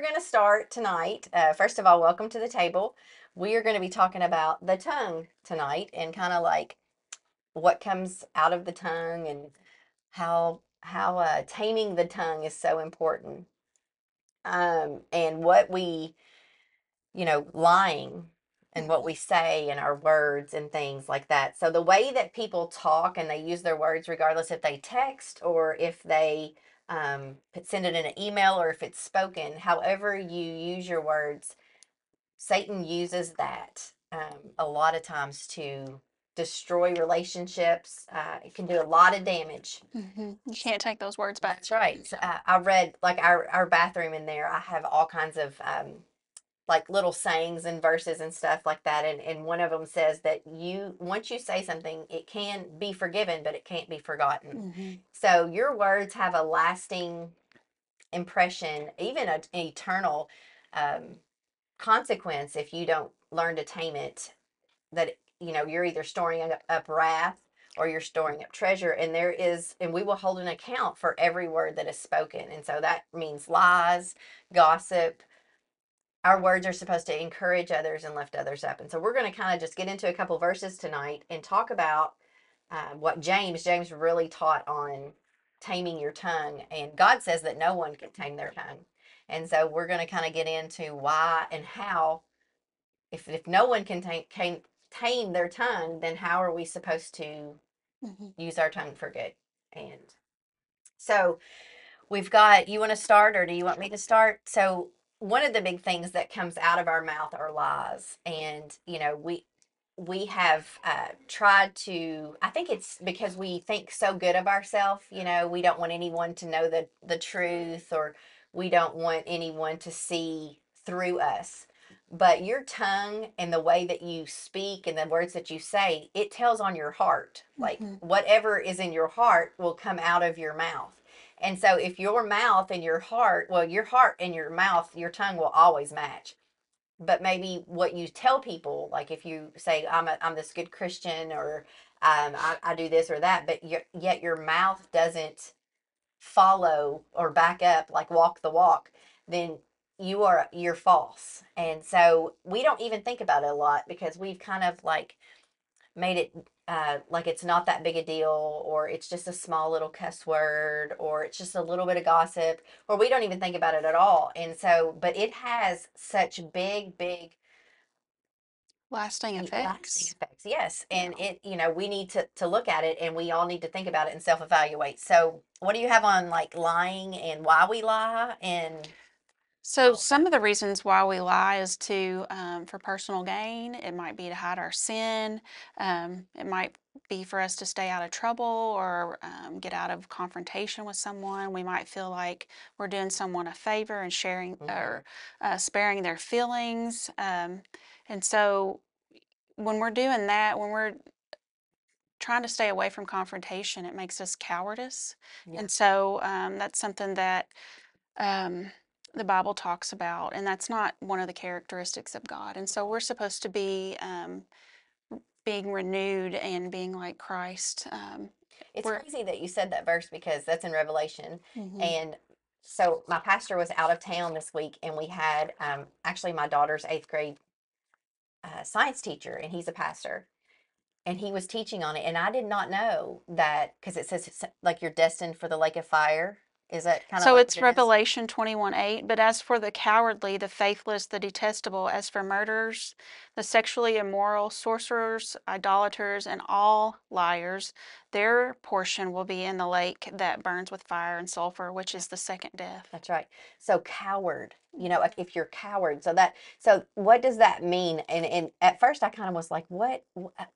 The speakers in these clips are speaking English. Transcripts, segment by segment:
we're going to start tonight. Uh, first of all, welcome to the table. We are going to be talking about the tongue tonight and kind of like what comes out of the tongue and how how uh, taming the tongue is so important. Um, and what we, you know, lying and what we say and our words and things like that. So the way that people talk and they use their words, regardless if they text or if they um, send it in an email or if it's spoken, however you use your words, Satan uses that um, a lot of times to destroy relationships. Uh, it can do a lot of damage. hmm You can't take those words back. That's right. So, uh, I read like our our bathroom in there. I have all kinds of um, like little sayings and verses and stuff like that. And and one of them says that you once you say something, it can be forgiven, but it can't be forgotten. hmm So your words have a lasting impression, even a- an eternal um, consequence if you don't learn to tame it. That you know you're either storing up, up wrath or you're storing up treasure, and there is, and we will hold an account for every word that is spoken, and so that means lies, gossip. Our words are supposed to encourage others and lift others up, and so we're going to kind of just get into a couple verses tonight and talk about uh, what James James really taught on taming your tongue, and God says that no one can tame their tongue, and so we're going to kind of get into why and how. If if no one can tame, tame tame their tongue, then how are we supposed to hmm use our tongue for good? And so we've got. You want to start, or do you want me to start? So one of the big things that comes out of our mouth are lies, and you know we we have uh, tried to i think it's because we think so good of ourselves you know we don't want anyone to know the, the truth or we don't want anyone to see through us. But your tongue and the way that you speak and the words that you say it tells on your heart. Like hmm whatever is in your heart will come out of your mouth and so if your mouth and your heart well your heart and your mouth your tongue will always match but maybe what you tell people, like if you say I'm a, I'm this good Christian or um, I, I do this or that, but yet your mouth doesn't follow or back up, like walk the walk, then you are you're false. And so we don't even think about it a lot because we've kind of like made it uh, like it's not that big a deal, or it's just a small little cuss word, or it's just a little bit of gossip, or we don't even think about it at all. And so, but it has such big, big Lasting y- lasting effects. effects. Yes, Yeah. and it, you know, we need to to look at it, and we all need to think about it and self evaluate. So, what do you have on like lying and why we lie and So some of the reasons why we lie is to um, for personal gain. It might be to hide our sin. Um, it might be for us to stay out of trouble or um, get out of confrontation with someone. We might feel like we're doing someone a favor and sharing hmm or uh, sparing their feelings. Um, and so when we're doing that, when we're trying to stay away from confrontation, it makes us cowardice. Yeah. And so um, that's something that um, the Bible talks about, and that's not one of the characteristics of God. And so we're supposed to be um, being renewed and being like Christ. Um, It's crazy that you said that verse because that's in Revelation. Mhm. And so my pastor was out of town this week, and we had um, actually my daughter's eighth grade uh, science teacher, and he's a pastor, and he was teaching on it. And I did not know that because it says like you're destined for the lake of fire. Is that kind of So like it's it is? Revelation 21 8. But as for the cowardly, the faithless, the detestable, as for murderers, the sexually immoral, sorcerers, idolaters, and all liars, their portion will be in the lake that burns with fire and sulfur, which is the second death. That's right. So coward, you know, if you're coward, so that so what does that mean? And and at first I kind of was like, what,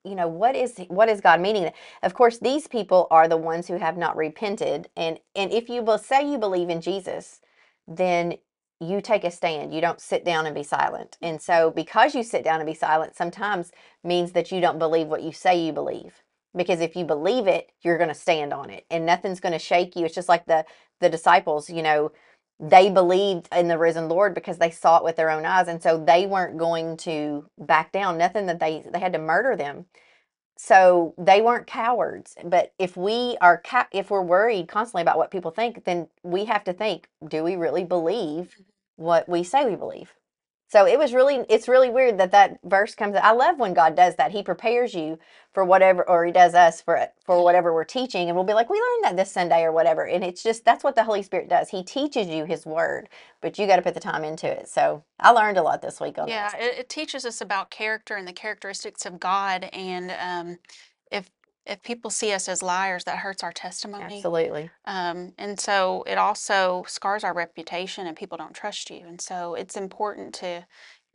you know, what is what is God meaning? Of course, these people are the ones who have not repented, and and if you will say you believe in Jesus, then you take a stand. You don't sit down and be silent. Mm. And so because you sit down and be silent, sometimes means that you don't believe what you say you believe. Because if you believe it, you're going to stand on it, and nothing's going to shake you. It's just like the the disciples, you know, they believed in the risen Lord because they saw it with their own eyes, and so they weren't going to back down. Nothing that they they had to murder them, so they weren't cowards. But if we are ca- if we're worried constantly about what people think, then we have to think: Do we really believe mm-hmm. what we say we believe. So it was really, it's really weird that that verse comes. I love when God does that. He prepares you for whatever, or He does us for for whatever we're teaching, and we'll be like, we learned that this Sunday or whatever. And it's just that's what the Holy Spirit does. He teaches you His Word, but you got to put the time into it. So I learned a lot this week on Yeah, it, it teaches us about character and the characteristics of God. And um, if people see us as liars, that hurts our testimony. Absolutely. Um, and so it also scars our reputation, and people don't trust you. And so it's important to,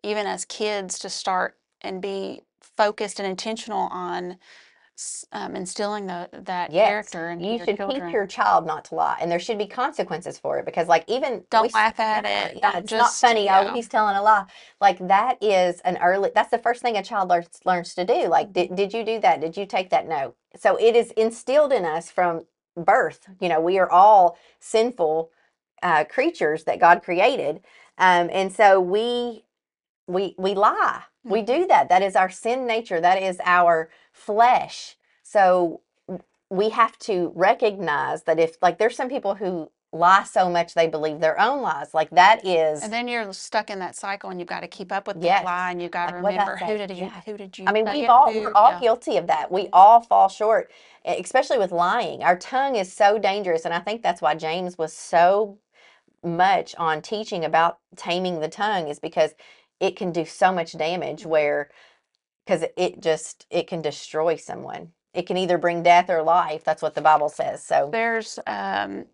even as kids, to start and be focused and intentional on s- um, instilling the, that Yes, character into you your should children. teach your child not to lie, and there should be consequences for it because, like, even Don't we laugh at yeah, it. yeah, Don't it's just not funny. Oh, yeah. he's telling a lie. Like that is an early. That's the first thing a child learns learns to do. Like, did did you do that? Did you take that? No. So it is instilled in us from birth. You know, we are all sinful uh, creatures that God created, um, and so we we we lie. We Mhm. do that. That is our sin nature. That is our flesh. So we have to recognize that if like there's some people who lie so much they believe their own lies. Like that is And then you're stuck in that cycle, and you've got to keep up with the Yes. lie, and you've got to Like, remember who did you Yeah. who did you I mean, we've it all we're all Yeah. guilty of that. We all fall short, especially with lying. Our tongue is so dangerous, and I think that's why James was so much on teaching about taming the tongue is because it can do so much damage where because it just it can destroy someone. It can either bring death or life. That's what the Bible says. So There's um,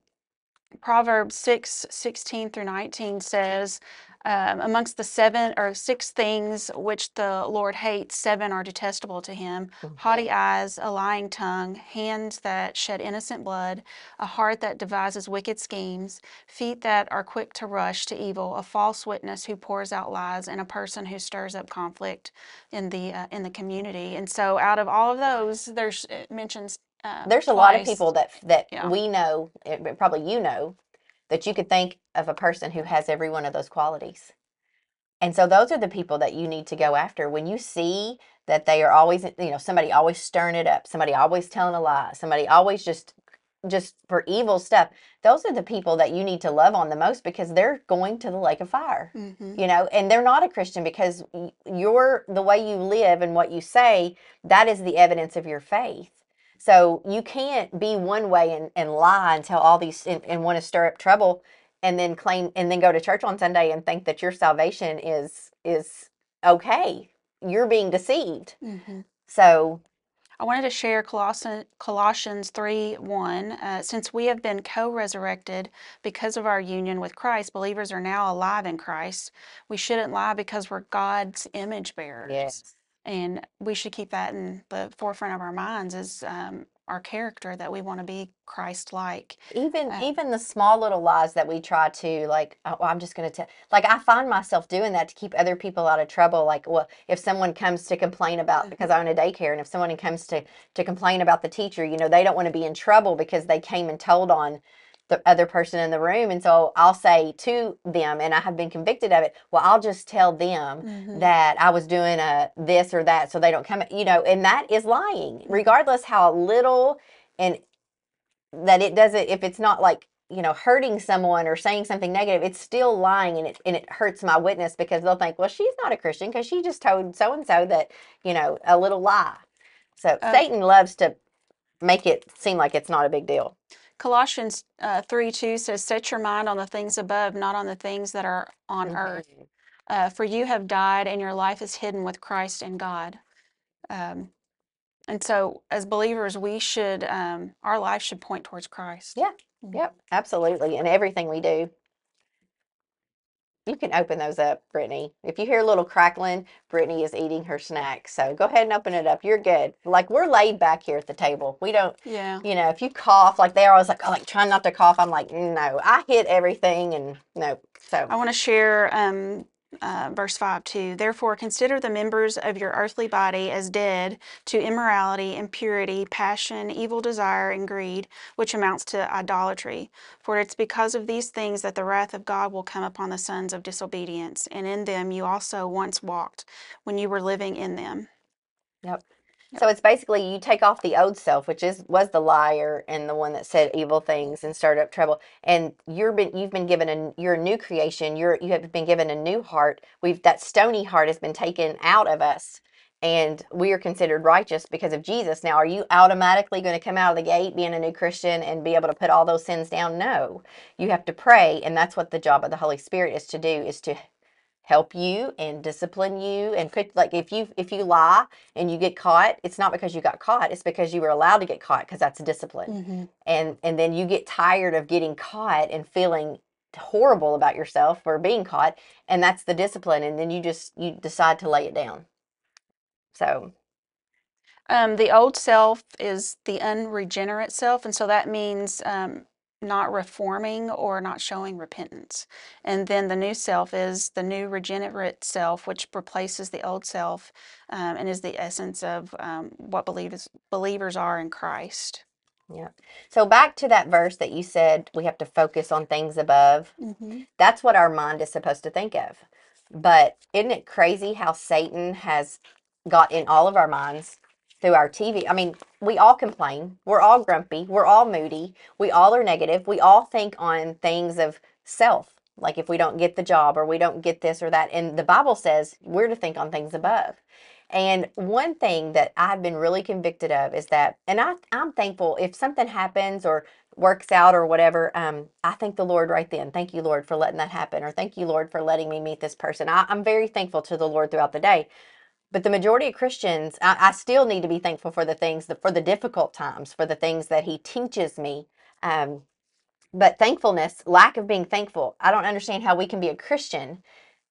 Proverbs 6 16 through 19 says, um, amongst the seven or six things which the Lord hates, seven are detestable to him haughty eyes, a lying tongue, hands that shed innocent blood, a heart that devises wicked schemes, feet that are quick to rush to evil, a false witness who pours out lies, and a person who stirs up conflict in the uh, in the community. And so, out of all of those, there's it mentions. Uh, there's a lot of people that that Yeah. we know, eh, but probably you know, that you could think of a person who has every one of those qualities. And so those are the people that you need to go after. When you see that they are always, you know, somebody always stirring it up, somebody always telling a lie, somebody always just just for evil stuff, those are the people that you need to love on the most because they're going to the lake of fire. Mhm. You know, and they're not a Christian because you're the way you live and what you say, that is the evidence of your faith. So you can't be one way and, and lie and tell all these and, and want to stir up trouble and then claim and then go to church on Sunday and think that your salvation is is okay. You're being deceived. Mhm. So I wanted to share Colossians, Colossians 3 1. Uh, since we have been co resurrected because of our union with Christ, believers are now alive in Christ. We shouldn't lie because we're God's image bearers. yes. And we should keep that in the forefront of our minds is um, our character that we want to be Christ like. even Uh, even the small little lies that we try to like oh, i'm just going to tell like i find myself doing that to keep other people out of trouble like well if someone comes to complain about because i own a daycare and if someone comes to to complain about the teacher you know they don't want to be in trouble because they came and told on the other person in the room and so i'll say to them and i have been convicted of it well i'll just tell them Mhm. that I was doing a this or that so they don't come you know and that is lying Mm-hmm. regardless how little and that it doesn't if it's not like you know hurting someone or saying something negative it's still lying and it and it hurts my witness because they'll think well she's not a Christian because she just told so and so that you know a little lie so Uh, Satan loves to make it seem like it's not a big deal Colossians uh, 3 2 says, Set your mind on the things above, not on the things that are on earth. Mhm. Uh, for you have died, and your life is hidden with Christ in God. Um, and so, as believers, we should, um, our life should point towards Christ. Yeah. Yep, absolutely. And everything we do. You can open those up, Brittany. If you hear a little crackling, Brittany is eating her snack. So go ahead and open it up. You're good. Like we're laid back here at the table. We don't, Yeah. you know, if you cough, like they're always like, oh, like trying not to cough. I'm like, no, I hit everything and no. So I want to share um, uh, verse 5 too. Therefore, consider the members of your earthly body as dead to immorality, impurity, passion, evil desire, and greed, which amounts to idolatry. For it's because of these things that the wrath of God will come upon the sons of disobedience. And in them you also once walked when you were living in them. Yep. So it's basically you take off the old self, which is was the liar and the one that said evil things and started up trouble, and you're been you've been given a you're a new creation. You're you have been given a new heart. We've that stony heart has been taken out of us, and we are considered righteous because of Jesus. Now, are you automatically going to come out of the gate being a new Christian and be able to put all those sins down? No, you have to pray, and that's what the job of the Holy Spirit is to do is to help you and discipline you and put like if you if you lie and you get caught it's not because you got caught it's because you were allowed to get caught because that's discipline Mm-hmm. and and then you get tired of getting caught and feeling horrible about yourself for being caught and that's the discipline and then you just you decide to lay it down so Um, the old self is the unregenerate self, and so that means um, not reforming or not showing repentance. And then the new self is the new regenerate self, which replaces the old self um, and is the essence of um, what believers believers are in Christ. yeah so back to that verse that you said we have to focus on things above Mm-hmm. That's what our mind is supposed to think of. But isn't it crazy how Satan has got in all of our minds through our TV? I mean, we all complain. We're all grumpy. We're all moody. We all are negative. We all think on things of self, like if we don't get the job or we don't get this or that. And the Bible says we're to think on things above. And one thing that I've been really convicted of is that, and I, I'm thankful if something happens or works out or whatever, um, I thank the Lord right then. Thank you, Lord, for letting that happen, or thank you, Lord, for letting me meet this person. I, I'm very thankful to the Lord throughout the day. But the majority of Christians, I, I still need to be thankful for the things, for the difficult times, for the things that He teaches me. Um, but thankfulness, lack of being thankful, I don't understand how we can be a Christian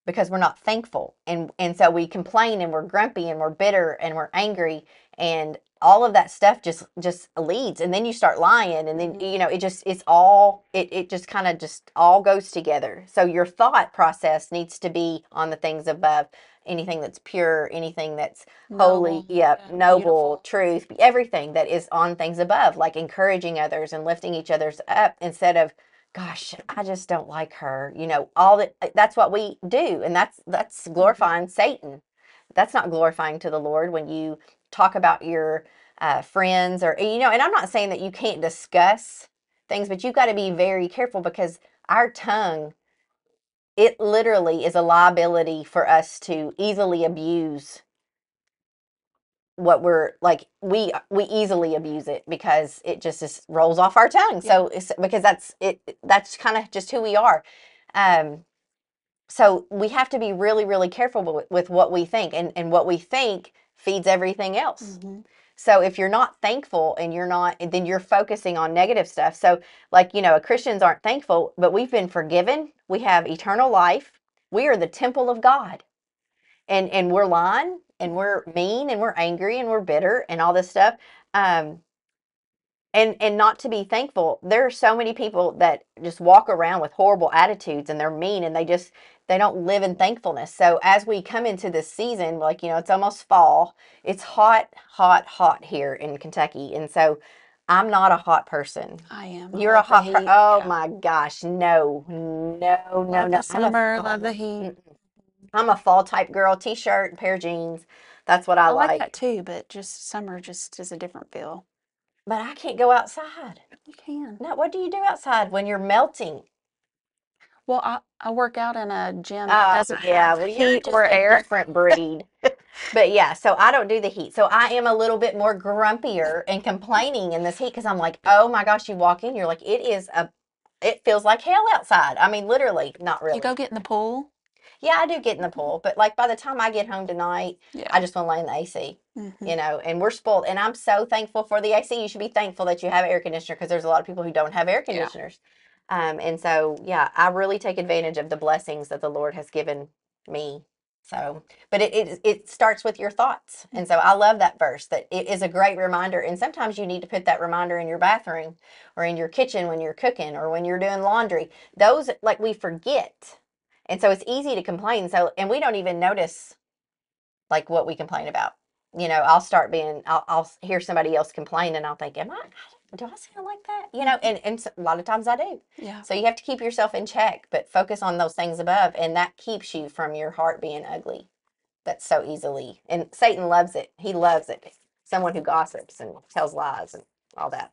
because we're not thankful and and so we complain and we're grumpy and we're bitter and we're angry and all of that stuff just just leads and then you start lying and then Mhm. you know it just it's all it, it just kind of just all goes together so your thought process needs to be on the things above anything that's pure anything that's holy Noble, yeah, yeah, noble beautiful. truth everything that is on things above like encouraging others and lifting each other's up instead of gosh i just don't like her you know all that that's what we do and that's that's glorifying satan that's not glorifying to the lord when you talk about your uh, friends or you know and i'm not saying that you can't discuss things but you've got to be very careful because our tongue it literally is a liability for us to easily abuse what we're like we we easily abuse it because it just is, rolls off our tongue Yeah. so it's because that's it that's kind of just who we are um so we have to be really really careful with, with what we think and and what we think feeds everything else Mhm. so if you're not thankful and you're not, then you're focusing on negative stuff. So, like, you know, Christians aren't thankful, but we've been forgiven. We have eternal life. We are the temple of God. And and we're lying and we're mean and we're angry and we're bitter and all this stuff. Um and and not to be thankful. There are so many people that just walk around with horrible attitudes and they're mean and they just they don't live in thankfulness. So as we come into this season, like you know, it's almost fall. It's hot, hot, hot here in Kentucky, and so I'm not a hot person. I am. I You're a love the hot. Per- heat, oh yeah. my gosh, no, no, no, Love no. the I'm a summer, fall- love the heat. Mm-mm. I'm a fall type girl. T-shirt, pair of jeans. That's what I, I like like. that too, but just summer just is a different feel. But I can't go outside. You can. No, what do you do outside when you're melting? Well, I, I work out in a gym Oh, that doesn't yeah, have well, you're heat just or a air. different breed. but yeah, so I don't do the heat. So I am a little bit more grumpier and complaining in this heat because I'm like, oh my gosh, you walk in, you're like, it is a, it feels like hell outside. I mean, literally, not really. You go get in the pool. yeah, I do get in the pool, but like by the time I get home tonight, Yeah. I just want to lay in the AC, Mhm. you know, and we're spoiled. And I'm so thankful for the AC. You should be thankful that you have air conditioner because there's a lot of people who don't have air Yeah. conditioners. Um, and so, yeah, I really take advantage of the blessings that the Lord has given me. So, but it, it it starts with your thoughts, and so I love that verse. That it is a great reminder. And sometimes you need to put that reminder in your bathroom, or in your kitchen when you're cooking, or when you're doing laundry. Those like we forget, and so it's easy to complain. So, and we don't even notice like what we complain about. You know, I'll start being, I'll, I'll hear somebody else complain, and I'll think, "Am I? Do I sound like that?" You know, and and a lot of times I do. Yeah. So you have to keep yourself in check, but focus on those things above, and that keeps you from your heart being ugly. That's so easily, and Satan loves it. He loves it. someone who gossips and tells lies and all that.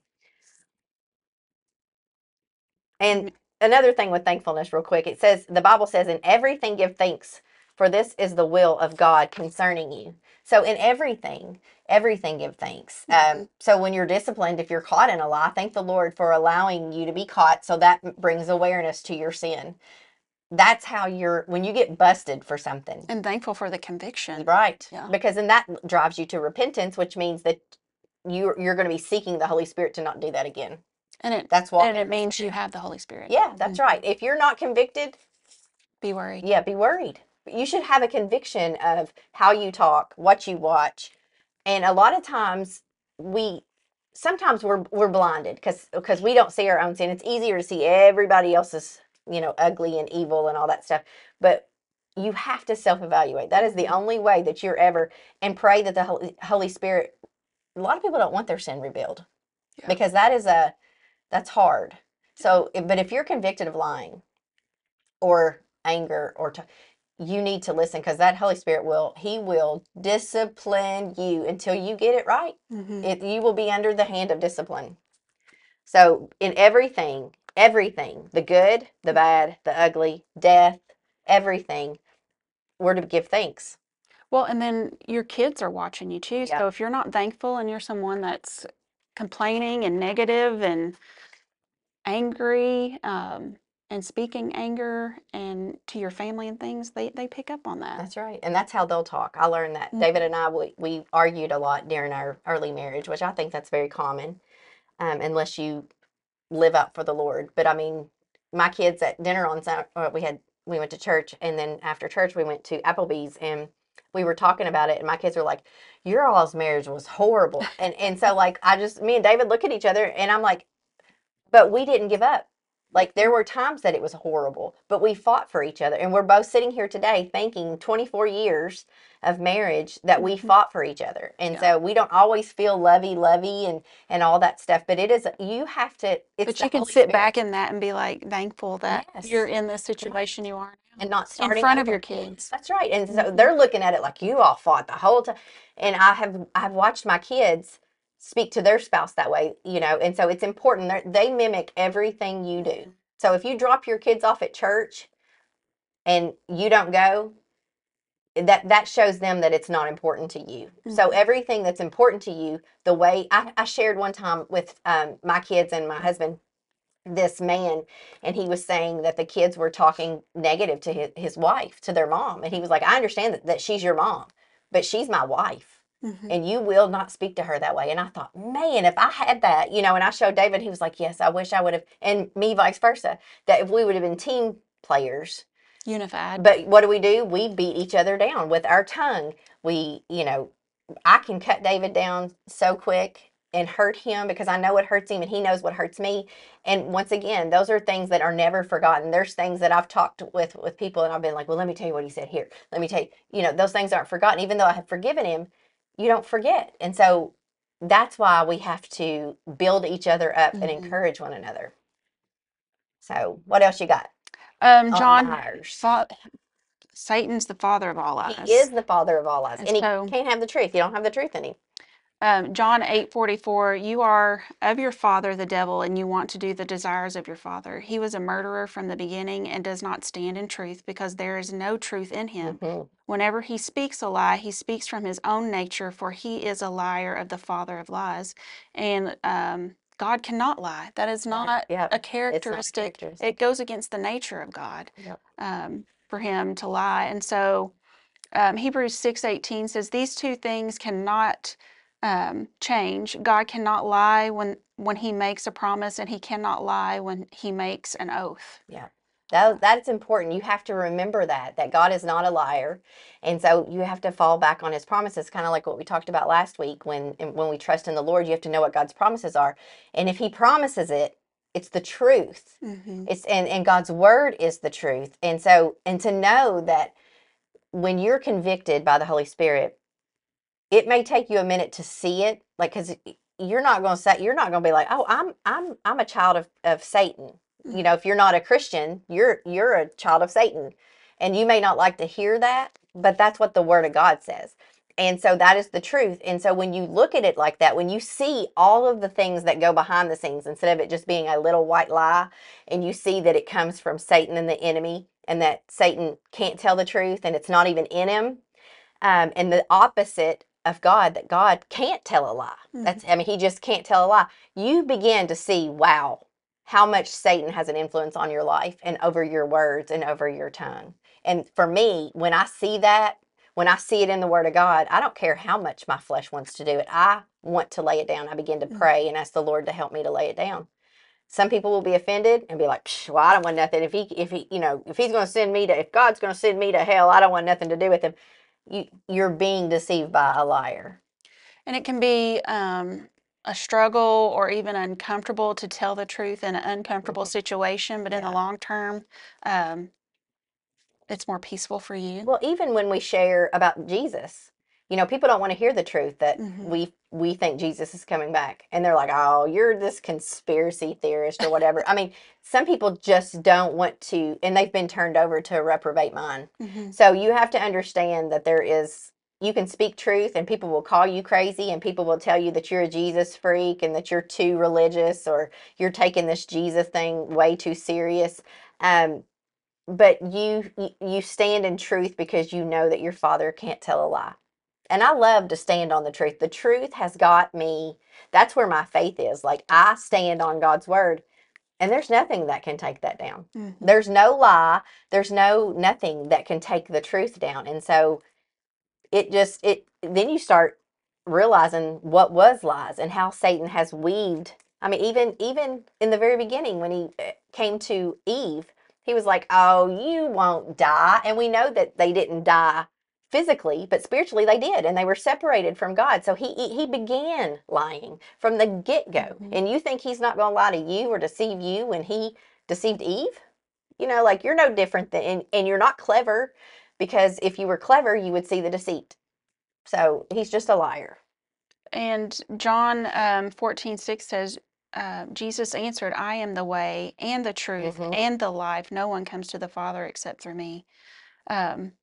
And mm. another thing with thankfulness, real quick, it says the Bible says, "In everything give thanks, for this is the will of God concerning you." So in everything, everything give thanks. Um, so when you're disciplined, if you're caught in a lie, thank the Lord for allowing you to be caught. So that brings awareness to your sin. That's how you're when you get busted for something. And thankful for the conviction. Right. Yeah. Because then that drives you to repentance, which means that you're you're going to be seeking the Holy Spirit to not do that again. And it That's what. and it means you have the Holy Spirit. Yeah, that's right. If you're not convicted, Be worried. yeah, be worried. You should have a conviction of how you talk, what you watch, and a lot of times we sometimes we're we're blinded because because we don't see our own sin. It's easier to see everybody else's you know ugly and evil and all that stuff, but you have to self evaluate. That is the mm-hmm. only way that you're ever and pray that the Holy, Holy Spirit. A lot of people don't want their sin revealed Yeah. because that is a that's hard. So, but if you're convicted of lying or anger or t- you need to listen because that Holy Spirit will He will discipline you until you get it right. Mhm. It, you will be under the hand of discipline. So, in everything, everything, the good, the bad, the ugly, death, everything, we're to give thanks. Well, and then your kids are watching you too. Yeah. So if you're not thankful and you're someone that's complaining and negative and angry, um, and speaking anger and to your family and things, they, they pick up on that. That's right. And that's how they'll talk. I learned that. Mhm. David and I, we, we argued a lot during our early marriage, which I think that's very common, um, unless you live up for the Lord. But I mean, my kids at dinner on Sun- uh, we had we went to church, and then after church we went to Applebee's, and we were talking about it, and my kids were like, "Your all's marriage was horrible," and and so like I just me and David look at each other, and I'm like, "But we didn't give up." Like there were times that it was horrible, but we fought for each other, and we're both sitting here today thanking 24 years of marriage that we Mhm. fought for each other, and Yeah. so we don't always feel lovey, lovey, and and all that stuff. But it is you have to. It's But you can Holy sit Spirit. back in that and be like thankful that you're in the situation you are and not in starting front of your kids. That's right. And so Mhm. they're looking at it like you all fought the whole time. And I have I've watched my kids speak to their spouse that way, you know. And so it's important They're- they mimic everything you do. So if you drop your kids off at church and you don't go, that that shows them that it's not important to you. So Mhm. everything that's important to you, the way I, I shared one time with um, my kids and my husband, this man, and he was saying that the kids were talking negative to his, his wife, to their mom, and he was like, "I understand that, that she's your mom, but she's my wife." Mhm. and you will not speak to her that way. And I thought, man, if I had that, you know, and I showed David, he was like, yes, I wish I would have, and me vice versa, that if we would have been team players. Unified. But what do we do? We beat each other down with our tongue. We, you know, I can cut David down so quick and hurt him because I know what hurts him and he knows what hurts me. And once again, those are things that are never forgotten. There's things that I've talked with with people and I've been like, well, let me tell you what he said here. Let me tell you, you know, those things aren't forgotten. Even though I have forgiven him, you don't forget. And so that's why we have to build each other up and Mhm. encourage one another. So what else you got? Um, John, fa- Satan's the father of all lies. He is the father of all lies. And And he can't have the truth. You don't have the truth in him. Um, John 8:44, you are of your father the devil and you want to do the desires of your father. He was a murderer from the beginning and does not stand in truth because there is no truth in him. Mhm. Whenever he speaks a lie, he speaks from his own nature, for he is a liar of the father of lies. And um, God cannot lie. That is not Yep. a characteristic. characteristic. It goes against the nature of God Yep. um, for him to lie. And so um, Hebrews 6:18 says these two things cannot um, change. God cannot lie when when he makes a promise and he cannot lie when he makes an oath. Yeah. That, that's important. You have to remember that, that God is not a liar. And so you have to fall back on his promises, kind of like what we talked about last week. When, when we trust in the Lord, you have to know what God's promises are. And if he promises it, it's the truth. Mhm. It's and, and God's word is the truth. And so, and to know that when you're convicted by the Holy Spirit, it may take you a minute to see it, like because you're not going to say you're not going to be like, oh, I'm I'm I'm a child of of Satan. You know, if you're not a Christian, you're you're a child of Satan, and you may not like to hear that, but that's what the Word of God says. and so that is the truth. And so when you look at it like that, when you see all of the things that go behind the scenes, instead of it just being a little white lie, and you see that it comes from Satan and the enemy, and that Satan can't tell the truth and it's not even in him, um, and the opposite of God, that God can't tell a lie. Mhm. That's, I mean, he just can't tell a lie. You begin to see, wow, how much Satan has an influence on your life and over your words and over your tongue. And for me, when I see that, when I see it in the Word of God, I don't care how much my flesh wants to do it. I want to lay it down. I begin to Mm. pray and ask the Lord to help me to lay it down. Some people will be offended and be like, "Psh, "Well, I don't want nothing. If he, if he, you know, if he's going to send me to, if God's going to send me to hell, I don't want nothing to do with him." You, you're being deceived by a liar. And it can be um, a struggle or even uncomfortable to tell the truth in an uncomfortable situation, but in the long term, um, it's more peaceful for you. Well, even when we share about Jesus, you know, people don't want to hear the truth that Mhm. we we think Jesus is coming back, and they're like, "Oh, you're this conspiracy theorist or whatever." I mean, some people just don't want to, and they've been turned over to a reprobate mind. Mhm. So you have to understand that there is you can speak truth and people will call you crazy and people will tell you that you're a Jesus freak and that you're too religious or you're taking this Jesus thing way too serious. Um, but you- you stand in truth because you know that your father can't tell a lie. And I love to stand on the truth. The truth has got me. That's where my faith is. Like I stand on God's word and there's nothing that can take that down Mhm. there's no lie there's no nothing that can take the truth down and so it just it then you start realizing what was lies and how satan has weaved i mean even even in the very beginning when he uh, came to eve he was like oh you won't die and we know that they didn't die physically but spiritually they did and they were separated from god so he he began lying from the get-go Mhm. and you think he's not going to lie to you or deceive you when he deceived eve you know like you're no different than and, and you're not clever because if you were clever you would see the deceit so he's just a liar And John um, 14, 6 says, uh, Jesus answered, I am the way and the truth Mhm. and the life. No one comes to the Father except through me. Um,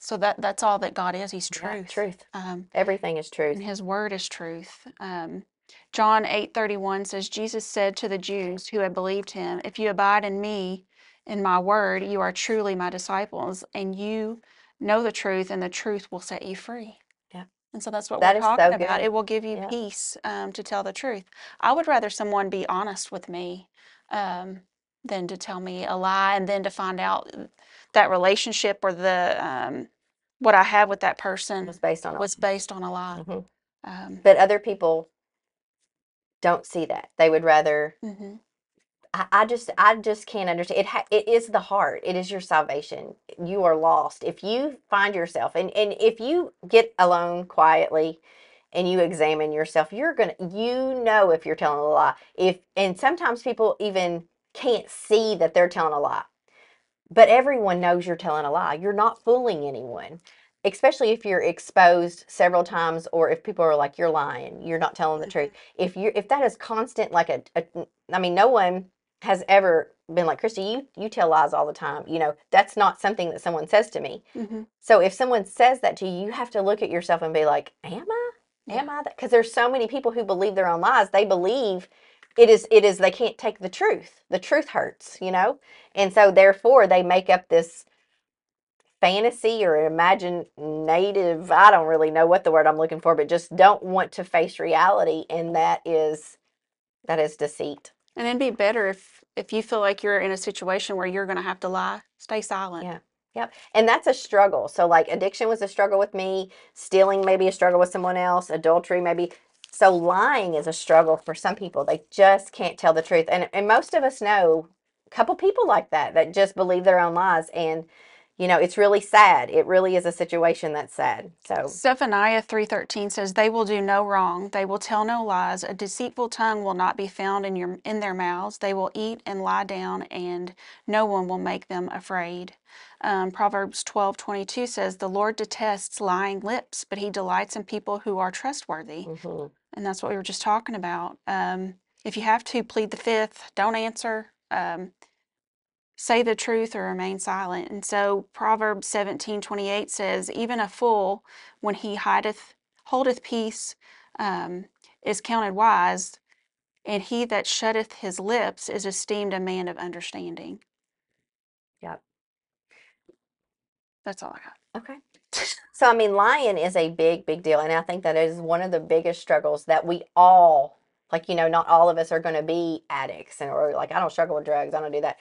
so that that's all that God is. He's Yeah, truth. truth Um, everything is truth and his word is truth. Um, John 8:31 says Jesus said to the Jews who had believed him, "If you abide in me, in my word, you are truly my disciples, and you know the truth, and the truth will set you free." Yeah. And so that's what That we're is so talking about. It will give you Yeah. peace um, to tell the truth. I would rather someone be honest with me um, than to tell me a lie, and then to find out that relationship or the um, what I have with that person was based on a- was based on a lie. Mhm. Um, but other people don't see that they would rather mhm. I, I just I just can't understand it. Ha- it is the heart. It is your salvation. You are lost if you find yourself and and if you get alone quietly and you examine yourself, you're gonna you know if you're telling a lie. If and sometimes people even can't see that they're telling a lie, but everyone knows you're telling a lie. You're not fooling anyone. Especially if you're exposed several times, or if people are like, "You're lying. You're not telling the truth." If you if that is constant, like a, a I mean, no one has ever been like Kristy you you tell lies all the time you know that's not something that someone says to me Mhm. so if someone says that to you you have to look at yourself and be like am i am i that because there's so many people who believe their own lies they believe it is it is they can't take the truth the truth hurts you know and so therefore they make up this fantasy or imaginative i don't really know what the word i'm looking for but just don't want to face reality and that is that is deceit And it'd be better if if you feel like you're in a situation where you're going to have to lie, stay silent. Yeah. Yep. And that's a struggle. So like addiction was a struggle with me, stealing maybe a struggle with someone else, adultery maybe. So lying is a struggle for some people. They just can't tell the truth. And and most of us know a couple people like that that just believe their own lies and you know, it's really sad. It really is a situation that's sad. So Zephaniah 3:13 says they will do no wrong, they will tell no lies, a deceitful tongue will not be found in your in their mouths. They will eat and lie down and no one will make them afraid. Um, Proverbs 12:22 says the Lord detests lying lips, but he delights in people who are trustworthy. mhm. And that's what we were just talking about. Um, if you have to plead the fifth, don't answer. Um, say the truth or remain silent. And so Proverbs 17 28 says, Even a fool, when he hideth, holdeth peace, um, is counted wise, and he that shutteth his lips is esteemed a man of understanding. Yep. That's all I got. Okay. So, I mean, lying is a big, big deal. And I think that is one of the biggest struggles that we all, like, you know, not all of us are going to be addicts and, or like, I don't struggle with drugs, I don't do that.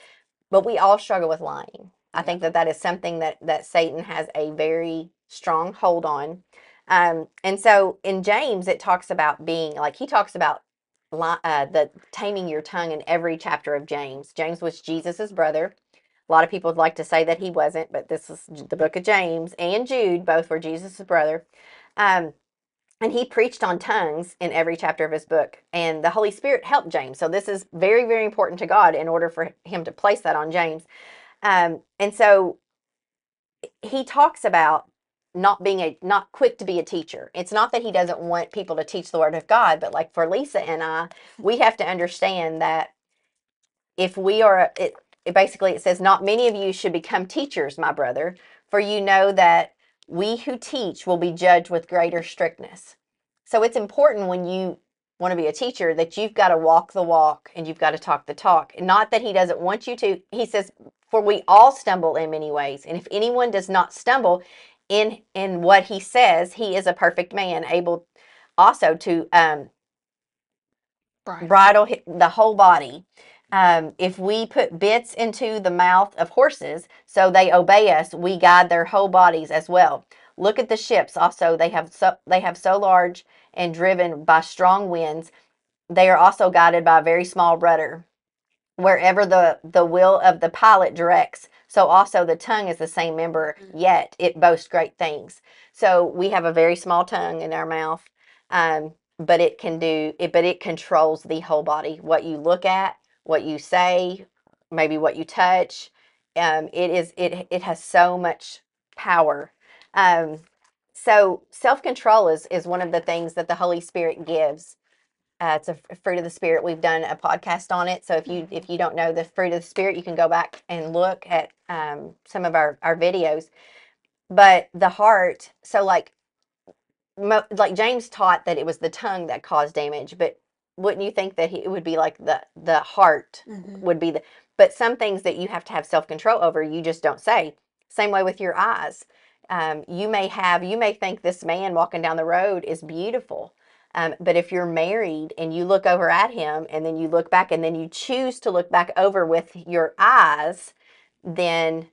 But we all struggle with lying. I think that that is something that, that Satan has a very strong hold on. Um, and so in James, it talks about being like, he talks about li- uh, the taming your tongue in every chapter of James. James was Jesus's brother. A lot of people would like to say that he wasn't, but this is the book of James and Jude, both were Jesus' brother. Um, and he preached on tongues in every chapter of his book, and the Holy Spirit helped James. So this is very, very important to God in order for him to place that on James. Um, and so he talks about not being a not quick to be a teacher. It's not that he doesn't want people to teach the word of God, but like for Lisa and I, we have to understand that if we are it, it basically it says not many of you should become teachers my brother for you know that we who teach will be judged with greater strictness so it's important when you want to be a teacher that you've got to walk the walk and you've got to talk the talk and not that he doesn't want you to he says for we all stumble in many ways and if anyone does not stumble in in what he says he is a perfect man able also to um Right. bridle the whole body. Um, if we put bits into the mouth of horses so they obey us, we guide their whole bodies as well. Look at the ships. Also, they have so they have so large and driven by strong winds. They are also guided by a very small rudder, wherever the the will of the pilot directs. So also the tongue is the same member, yet it boasts great things. So we have a very small tongue in our mouth. Um, but it can do it but it controls the whole body what you look at what you say maybe what you touch um, it is it it has so much power. Um, so self-control is is one of the things that the holy spirit gives uh, it's a fruit of the spirit. We've done a podcast on it so if you if you don't know the fruit of the spirit you can go back and look at um, some of our our videos. But the heart so like mo- like James taught that it was the tongue that caused damage, but wouldn't you think that he, it would be like the the heart Mhm. would be the but some things that you have to have self-control over you just don't say same way with your eyes um, you may have you may think this man walking down the road is beautiful um, but if you're married and you look over at him and then you look back and then you choose to look back over with your eyes then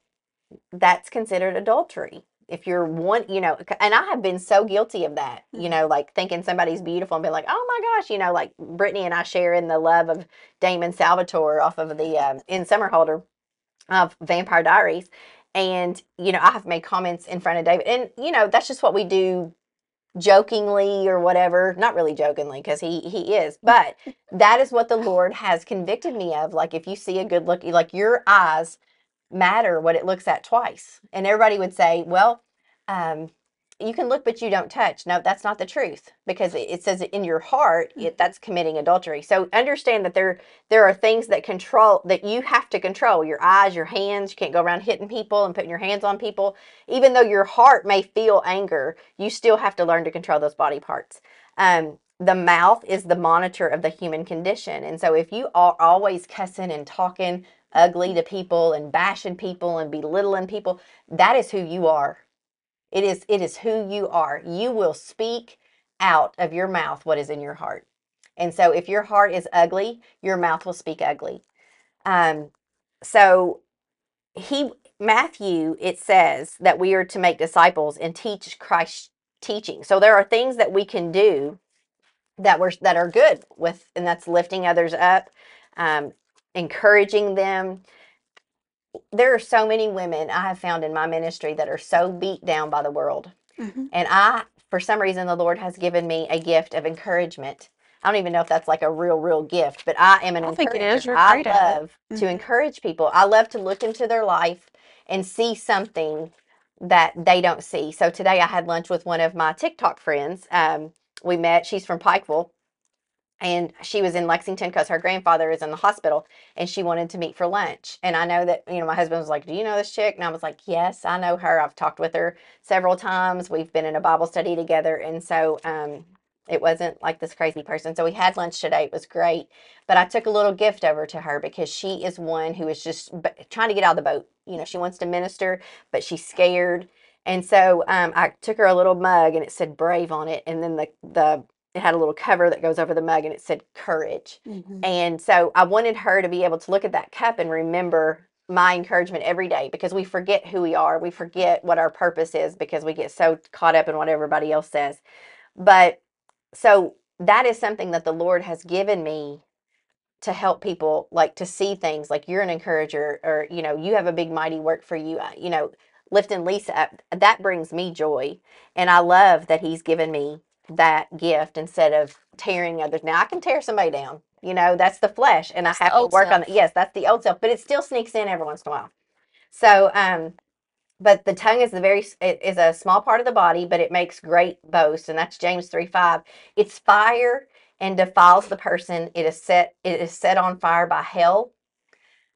that's considered adultery. If you're one, you know, and I have been so guilty of that, you Mhm. know, like thinking somebody's beautiful and being like, oh my gosh, you know, like Brittany and I share in the love of Damon Salvatore off of the um, Ian Somerhalder of Vampire Diaries. And, you know, I have made comments in front of David. And, you know, that's just what we do jokingly or whatever. Not really jokingly because he, he is, but that is what the Lord has convicted me of. Like, if you see a good look, like your eyes matter what it looks at twice. And everybody would say, well, um, you can look, but you don't touch. No, that's not the truth because it, it says in your heart, it, that's committing adultery. So understand that there there are things that control that you have to control. Your eyes, your hands. You can't go around hitting people and putting your hands on people. Even though your heart may feel anger, you still have to learn to control those body parts. Um, the mouth is the monitor of the human condition, and so if you are always cussing and talking ugly to people and bashing people and belittling people, that is who you are. It is it is who you are. You will speak out of your mouth what is in your heart. And so if your heart is ugly, your mouth will speak ugly. Um so he Matthew it says that we are to make disciples and teach Christ's teaching. So there are things that we can do that we're that are good with and that's lifting others up, um, encouraging them, there are so many women I have found in my ministry that are so beat down by the world. Mhm. And I, for some reason, the Lord has given me a gift of encouragement. I don't even know if that's like a real, real gift, but I am an I think it encourager. is. You're I great at it. love to Mhm. encourage people. I love to look into their life and see something that they don't see. So today I had lunch with one of my TikTok friends. Um, we met. She's from Pikeville, and she was in Lexington because her grandfather is in the hospital and she wanted to meet for lunch. And I know that, you know, my husband was like, Do you know this chick? And I was like, Yes, I know her. I've talked with her several times. We've been in a Bible study together. And so um, it wasn't like this crazy person. So we had lunch today. It was great. But I took a little gift over to her because she is one who is just trying to get out of the boat. You know, she wants to minister, but she's scared. And so um, I took her a little mug and it said brave on it. And then the, the it had a little cover that goes over the mug and it said courage. Mm-hmm. And so I wanted her to be able to look at that cup and remember my encouragement every day because we forget who we are. We forget what our purpose is because we get so caught up in what everybody else says. But so that is something that the Lord has given me to help people like to see things like you're an encourager or you know you have a big mighty work for you uh, you know lifting lisa up that brings me joy and i love that he's given me that gift instead of tearing others. Now I can tear somebody down. You know, that's the flesh, and that's I have to work self. on it. Yes, that's the old self, but it still sneaks in every once in a while. So, um, but the tongue is the very it is a small part of the body, but it makes great boast, and that's James three five. It's fire and defiles the person. It is set it is set on fire by hell.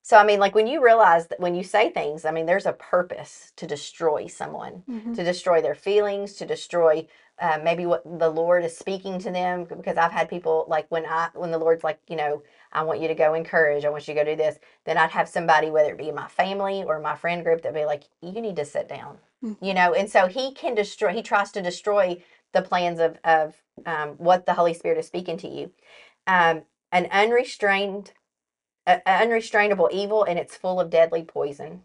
So I mean, like when you realize that when you say things, I mean, there's a purpose to destroy someone, mm-hmm. to destroy their feelings, to destroy uh, maybe what the Lord is speaking to them. Because I've had people like when I when the Lord's like, you know, I want you to go encourage, I want you to go do this. Then I'd have somebody, whether it be my family or my friend group, that'd be like, you need to sit down, mm-hmm. you know. And so he can destroy. He tries to destroy the plans of of um, what the Holy Spirit is speaking to you. Um, an unrestrained uh, unrestrainable evil and it's full of deadly poison.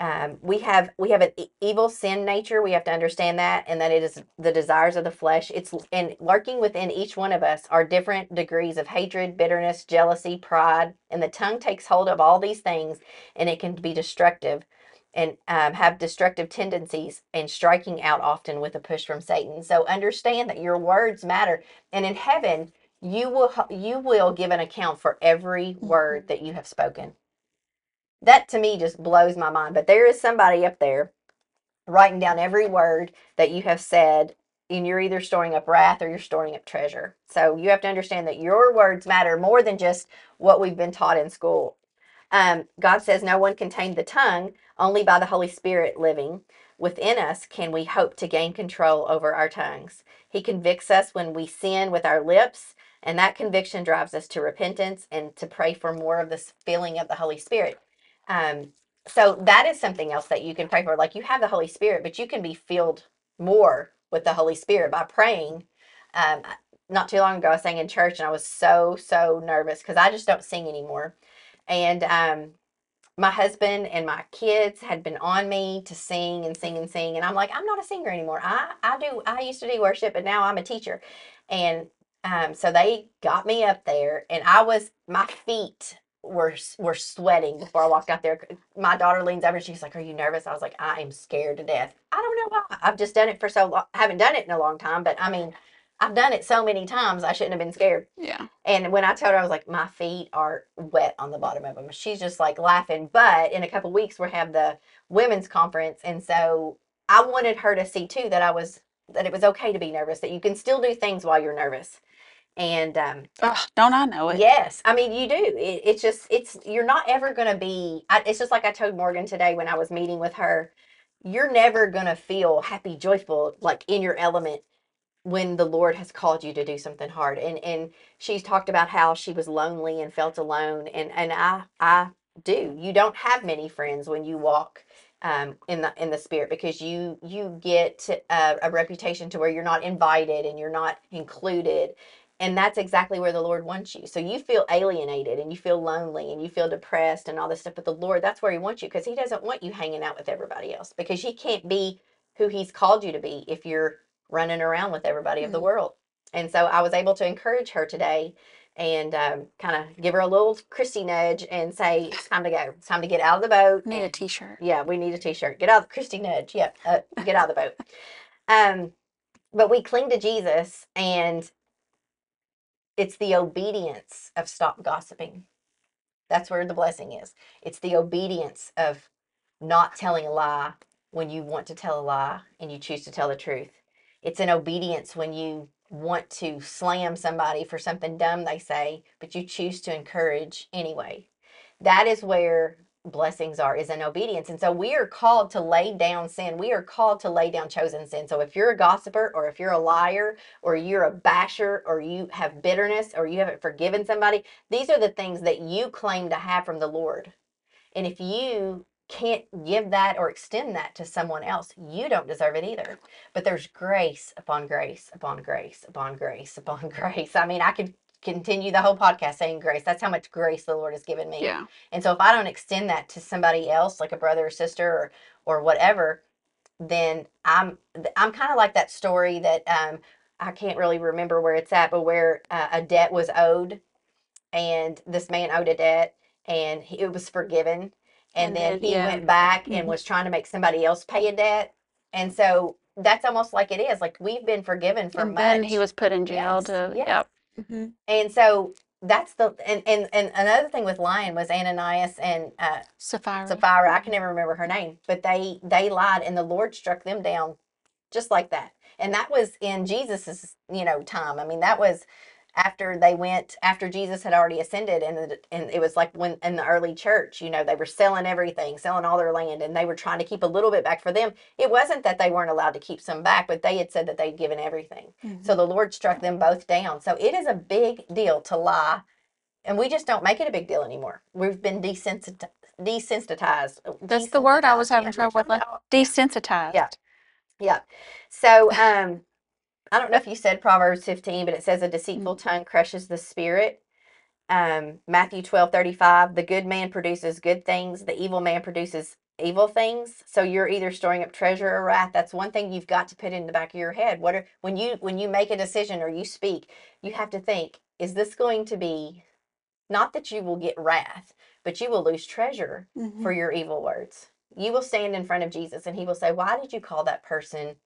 Um, we have we have an evil sin nature. We have to understand that, and that it is the desires of the flesh. It's and lurking within each one of us are different degrees of hatred, bitterness, jealousy, pride, and the tongue takes hold of all these things, and it can be destructive, and um, have destructive tendencies, and striking out often with a push from Satan. So understand that your words matter, and in heaven you will you will give an account for every mm-hmm. word that you have spoken that to me just blows my mind but there is somebody up there writing down every word that you have said and you're either storing up wrath or you're storing up treasure. So you have to understand that your words matter more than just what we've been taught in school. Um, god says no one can tame the tongue only by the holy spirit living. Within us can we hope to gain control over our tongues. He convicts us when we sin with our lips and that conviction drives us to repentance and to pray for more of this filling of the Holy Spirit. Um, so that is something else that you can pray for. Like you have the Holy Spirit, but you can be filled more with the Holy Spirit by praying. Um, not too long ago, I sang in church and I was so, so nervous because I just don't sing anymore. And um, my husband and my kids had been on me to sing and sing and sing. And I'm like, I'm not a singer anymore. I, I do, I used to do worship, but now I'm a teacher. And um, so they got me up there, and I was my feet were were sweating before I walked out there. My daughter leans over, and she's like, "Are you nervous?" I was like, "I am scared to death." I don't know why. I've just done it for so long. I haven't done it in a long time, but I mean, I've done it so many times. I shouldn't have been scared. Yeah. And when I told her, I was like, "My feet are wet on the bottom of them." She's just like laughing. But in a couple weeks, we have the women's conference, and so I wanted her to see too that I was that it was okay to be nervous. That you can still do things while you're nervous and um, oh, don't I know it? Yes, I mean you do. It, it's just it's you're not ever going to be. I, it's just like I told Morgan today when I was meeting with her. You're never going to feel happy, joyful, like in your element when the Lord has called you to do something hard. And and she's talked about how she was lonely and felt alone. And and I I do. You don't have many friends when you walk um, in the in the spirit because you you get a, a, reputation to where you're not invited and you're not included and that's exactly where the Lord wants you. So you feel alienated and you feel lonely and you feel depressed and all this stuff. But the Lord, that's where He wants you because He doesn't want you hanging out with everybody else because you can't be who He's called you to be if you're running around with everybody mm-hmm. of the mm-hmm. world. And so I was able to encourage her today and um, kind of give her a little Kristy nudge and say, it's time to go. It's time to get out of the boat. Need a t shirt. Yeah, we need a t shirt. Get out, of Kristy nudge. Yeah, uh, get out of the boat. Um, but we cling to Jesus and it's the obedience of stop gossiping. That's where the blessing is. It's the obedience of not telling a lie when you want to tell a lie and you choose to tell the truth. It's an obedience when you want to slam somebody for something dumb they say, but you choose to encourage anyway. That is where blessings are is in obedience. And so we are called to lay down sin. We are called to lay down chosen sin. So if you're a gossiper or if you're a liar or you're a basher or you have bitterness or you haven't forgiven somebody, these are the things that you claim to have from the Lord. And if you can't give that or extend that to someone else, you don't deserve it either. But there's grace upon grace upon grace upon grace upon grace. I mean, I could continue the whole podcast saying grace. That's how much grace the Lord has given me. Yeah. And so if I don't extend that to somebody else, like a brother or sister or or whatever, then I'm I'm kind of like that story that um, I can't really remember where it's at, but where uh, a debt was owed, and this man owed a debt, and he, it was forgiven, and, And then, he yeah. went back and was trying to make somebody else pay a debt, and so that's almost like it is like we've been forgiven for And much. then he was put in jail Yes, to, yes. yep. Hmm and so that's the and, and and another thing with lion was Ananias and uh, Sapphira. Sapphira. I can never remember her name, but they they lied, and the Lord struck them down just like that. And that was in Jesus's you know time. I mean, that was after they went after Jesus had already ascended, and it, and it was like when in the early church, you know, they were selling everything, selling all their land, and they were trying to keep a little bit back for them. It wasn't that they weren't allowed to keep some back, but they had said that they'd given everything. Mhm. So the Lord struck them both down. So it is a big deal to lie. And we just don't make it a big deal anymore. We've been desensitized. desensitized. That's the word I was having Yeah, trouble with. we're like, trying Desensitized. Yeah. Yeah. So um I don't know if you said Proverbs 15, but it says a deceitful tongue crushes the spirit. Um Matthew 12, 35, the good man produces good things, the evil man produces evil things. So you're either storing up treasure or wrath. That's one thing you've got to put in the back of your head. What are when you when you make a decision or you speak, you have to think, is this going to be not that you will get wrath, but you will lose treasure Mhm. for your evil words. You will stand in front of Jesus and he will say, "Why did you call that person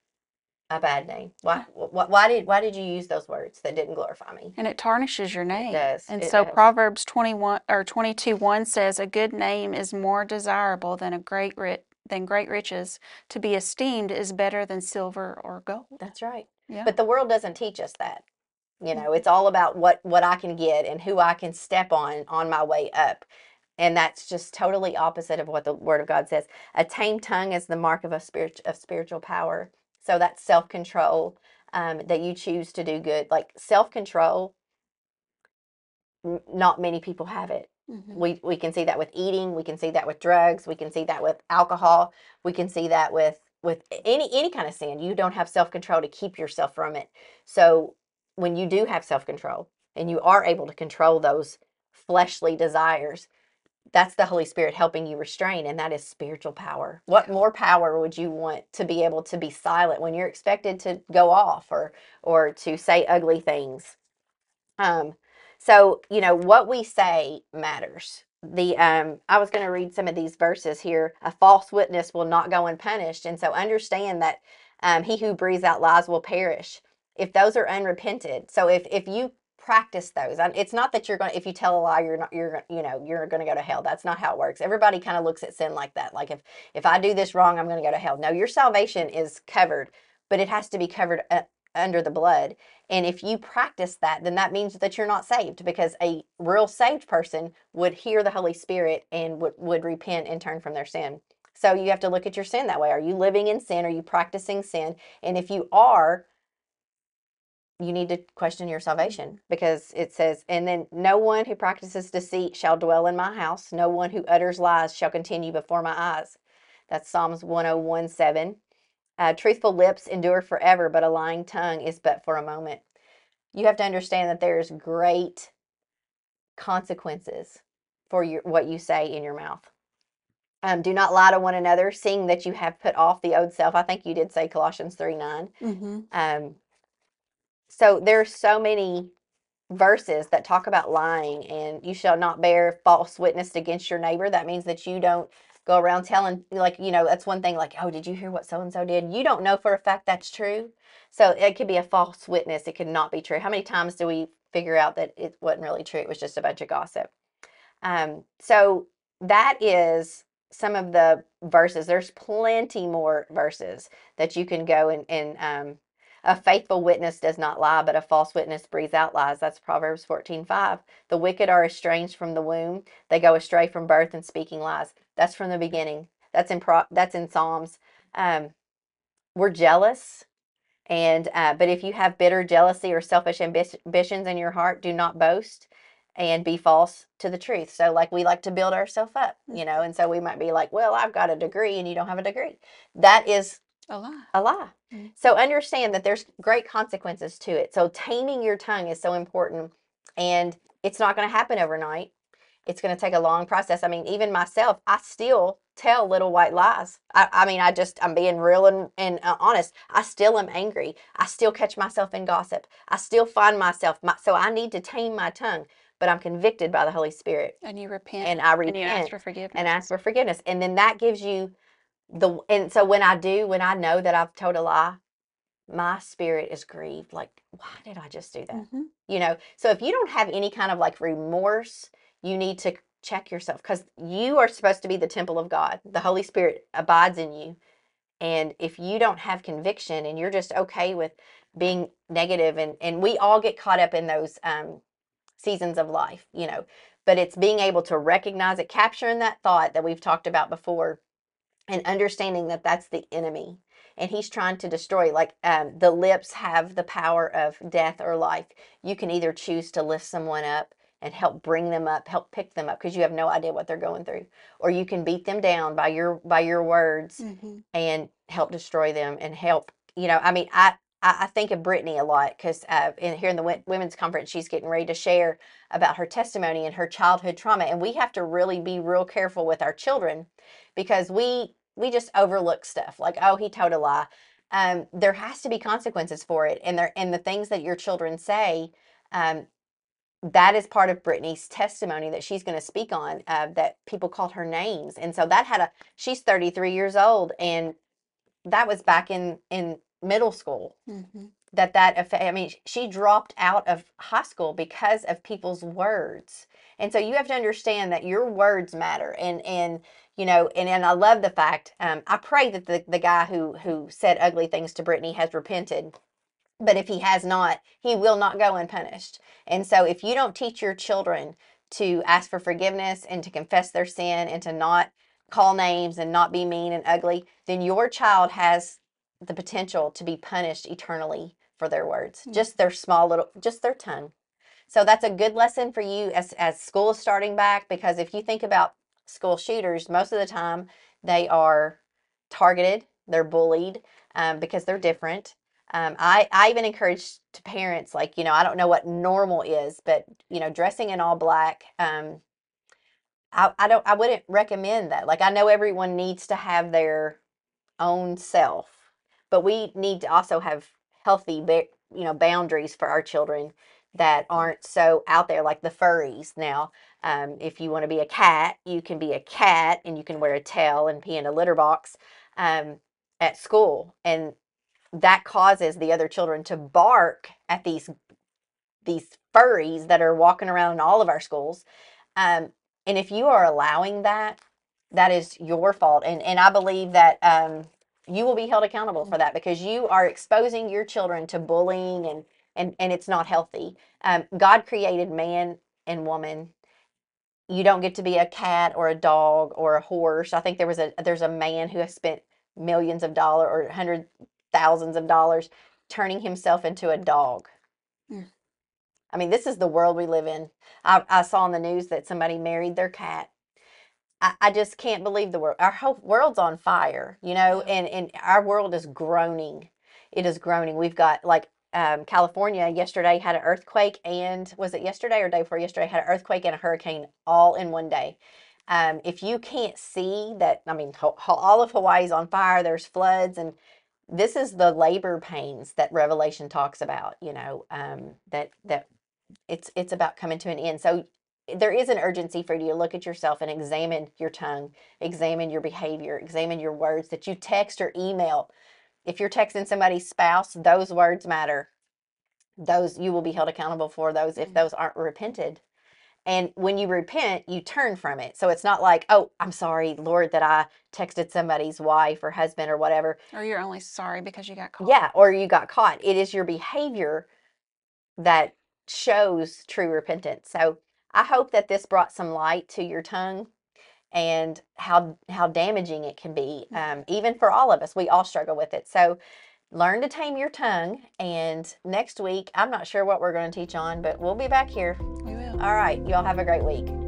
a bad name? Why why, why did why did you use those words that didn't glorify me?" And it tarnishes your name. does, And it so does. Proverbs 21 or 22 1 says, A good name is more desirable than a great ri- than great riches. To be esteemed is better than silver or gold. That's right. Yeah. But the world doesn't teach us that. You know, mm-hmm. it's all about what what I can get and who I can step on on my way up. And that's just totally opposite of what the word of God says. A tame tongue is the mark of a spirit of spiritual power. So that's self-control um, that you choose to do good. Like self-control, n- not many people have it. Mhm. We we can see that with eating, we can see that with drugs, we can see that with alcohol, we can see that with with any any kind of sin. You don't have self-control to keep yourself from it. So when you do have self-control and you are able to control those fleshly desires, that's the Holy Spirit helping you restrain, and that is spiritual power. What more power would you want to be able to be silent when you're expected to go off or or to say ugly things? Um, so you know what we say matters. The um, I was going to read some of these verses here. A false witness will not go unpunished, and so understand that um, he who breathes out lies will perish if those are unrepented. So if if you practice those, and it's not that you're going. to If you tell a lie, you're not. You're you know you're going to go to hell. That's not how it works. Everybody kind of looks at sin like that. Like if if I do this wrong, I'm going to go to hell. No, your salvation is covered, but it has to be covered uh, under the blood. And if you practice that, then that means that you're not saved because a real saved person would hear the Holy Spirit and would, would repent and turn from their sin. So you have to look at your sin that way. Are you living in sin? Are you practicing sin? And if you are, you need to question your salvation because it says, and then no one who practices deceit shall dwell in my house. No one who utters lies shall continue before my eyes. That's Psalms 101 7. Uh, truthful lips endure forever, but a lying tongue is but for a moment. You have to understand that there's great consequences for your what you say in your mouth. Um, do not lie to one another, seeing that you have put off the old self. I think you did say Colossians 3 9. Mhm. Um, so there's so many verses that talk about lying and you shall not bear false witness against your neighbor. That means that you don't go around telling like, you know, that's one thing like, oh, did you hear what so and so did? You don't know for a fact that's true. So it could be a false witness. It could not be true. How many times do we figure out that it wasn't really true? It was just a bunch of gossip. Um, so that is some of the verses. There's plenty more verses that you can go and, and um, A faithful witness does not lie, but a false witness breathes out lies. That's Proverbs 14:5. The wicked are estranged from the womb; they go astray from birth and speaking lies. That's from the beginning. That's in Pro, that's in Psalms. Um, we're jealous, and uh, but if you have bitter jealousy or selfish ambitions in your heart, do not boast and be false to the truth. So like we like to build ourselves up, you know, and so we might be like, well, I've got a degree and you don't have a degree. That is A lie. a lie. Mhm. So understand that there's great consequences to it. So taming your tongue is so important and it's not going to happen overnight. It's going to take a long process. I mean, even myself, I still tell little white lies. I, I mean, I just, I'm being real and, and uh, honest. I still am angry. I still catch myself in gossip. I still find myself, my, so I need to tame my tongue, but I'm convicted by the Holy Spirit And you repent and I repent. and you ask for forgiveness. and ask for forgiveness. And then that gives you the and so when I do, when I know that I've told a lie, my spirit is grieved. Like, why did I just do that? Mhm. You know, so if you don't have any kind of like remorse, you need to check yourself because you are supposed to be the temple of God. The Holy Spirit abides in you. And if you don't have conviction and you're just okay with being negative and and we all get caught up in those um seasons of life, you know, but it's being able to recognize it, capturing that thought that we've talked about before and understanding that that's the enemy and he's trying to destroy like um, the lips have the power of death or life you can either choose to lift someone up and help bring them up help pick them up because you have no idea what they're going through or you can beat them down by your by your words Mhm. and help destroy them and help you know i mean i i, I think of brittany a lot because uh, in, here in the women's conference she's getting ready to share about her testimony and her childhood trauma and we have to really be real careful with our children because we we just overlook stuff like oh he told a lie um, there has to be consequences for it and there and the things that your children say um, that is part of Brittany's testimony that she's going to speak on. Uh, that people called her names, and so that had a. She's 33 years old, and that was back in in middle school. Mhm. That that affect. I mean, she dropped out of high school because of people's words, and so you have to understand that your words matter. And and you know, and and I love the fact. Um, I pray that the the guy who who said ugly things to Brittany has repented. But if he has not, he will not go unpunished. And so if you don't teach your children to ask for forgiveness and to confess their sin and to not call names and not be mean and ugly, then your child has the potential to be punished eternally for their words. Mm. Just their small little just their tongue. So that's a good lesson for you as as school is starting back because if you think about school shooters, most of the time they are targeted, they're bullied um, because they're different. Um, I, I even encourage to parents, like, you know, I don't know what normal is, but, you know, dressing in all black, um, I, I don't, I wouldn't recommend that. Like, I know everyone needs to have their own self, but we need to also have healthy, you know, boundaries for our children that aren't so out there like the furries now. Um, if you want to be a cat, you can be a cat and you can wear a tail and pee in a litter box um, at school. And that causes the other children to bark at these these furries that are walking around in all of our schools. Um, and if you are allowing that, that is your fault. And and I believe that um, you will be held accountable for that because you are exposing your children to bullying and and and it's not healthy. Um, God created man and woman. You don't get to be a cat or a dog or a horse. I think there was a there's a man who has spent millions of dollars or hundred thousands of dollars turning himself into a dog. Mm. I mean, this is the world we live in. I, I saw on the news that somebody married their cat. I, I just can't believe the world. Our whole world's on fire, you know, and, and our world is groaning. It is groaning. We've got like um, California yesterday had an earthquake, and was it yesterday or day before yesterday had an earthquake and a hurricane all in one day. Um, if you can't see that, I mean, ho- all of Hawaii's on fire. There's floods, and this is the labor pains that Revelation talks about. You know, um, that that it's it's about coming to an end. So there is an urgency for you to look at yourself and examine your tongue, examine your behavior, examine your words that you text or email. If you're texting somebody's spouse, those words matter. Those you will be held accountable for those if Mhm. those aren't repented. And when you repent, you turn from it. So it's not like, oh, I'm sorry, Lord, that I texted somebody's wife or husband or whatever. Or you're only sorry because you got caught. Yeah, or you got caught. It is your behavior that shows true repentance. So I hope that this brought some light to your tongue and how how damaging it can be, um, even for all of us. We all struggle with it. So learn to tame your tongue. And next week, I'm not sure what we're going to teach on, but we'll be back here. We will. All right, y'all have a great week.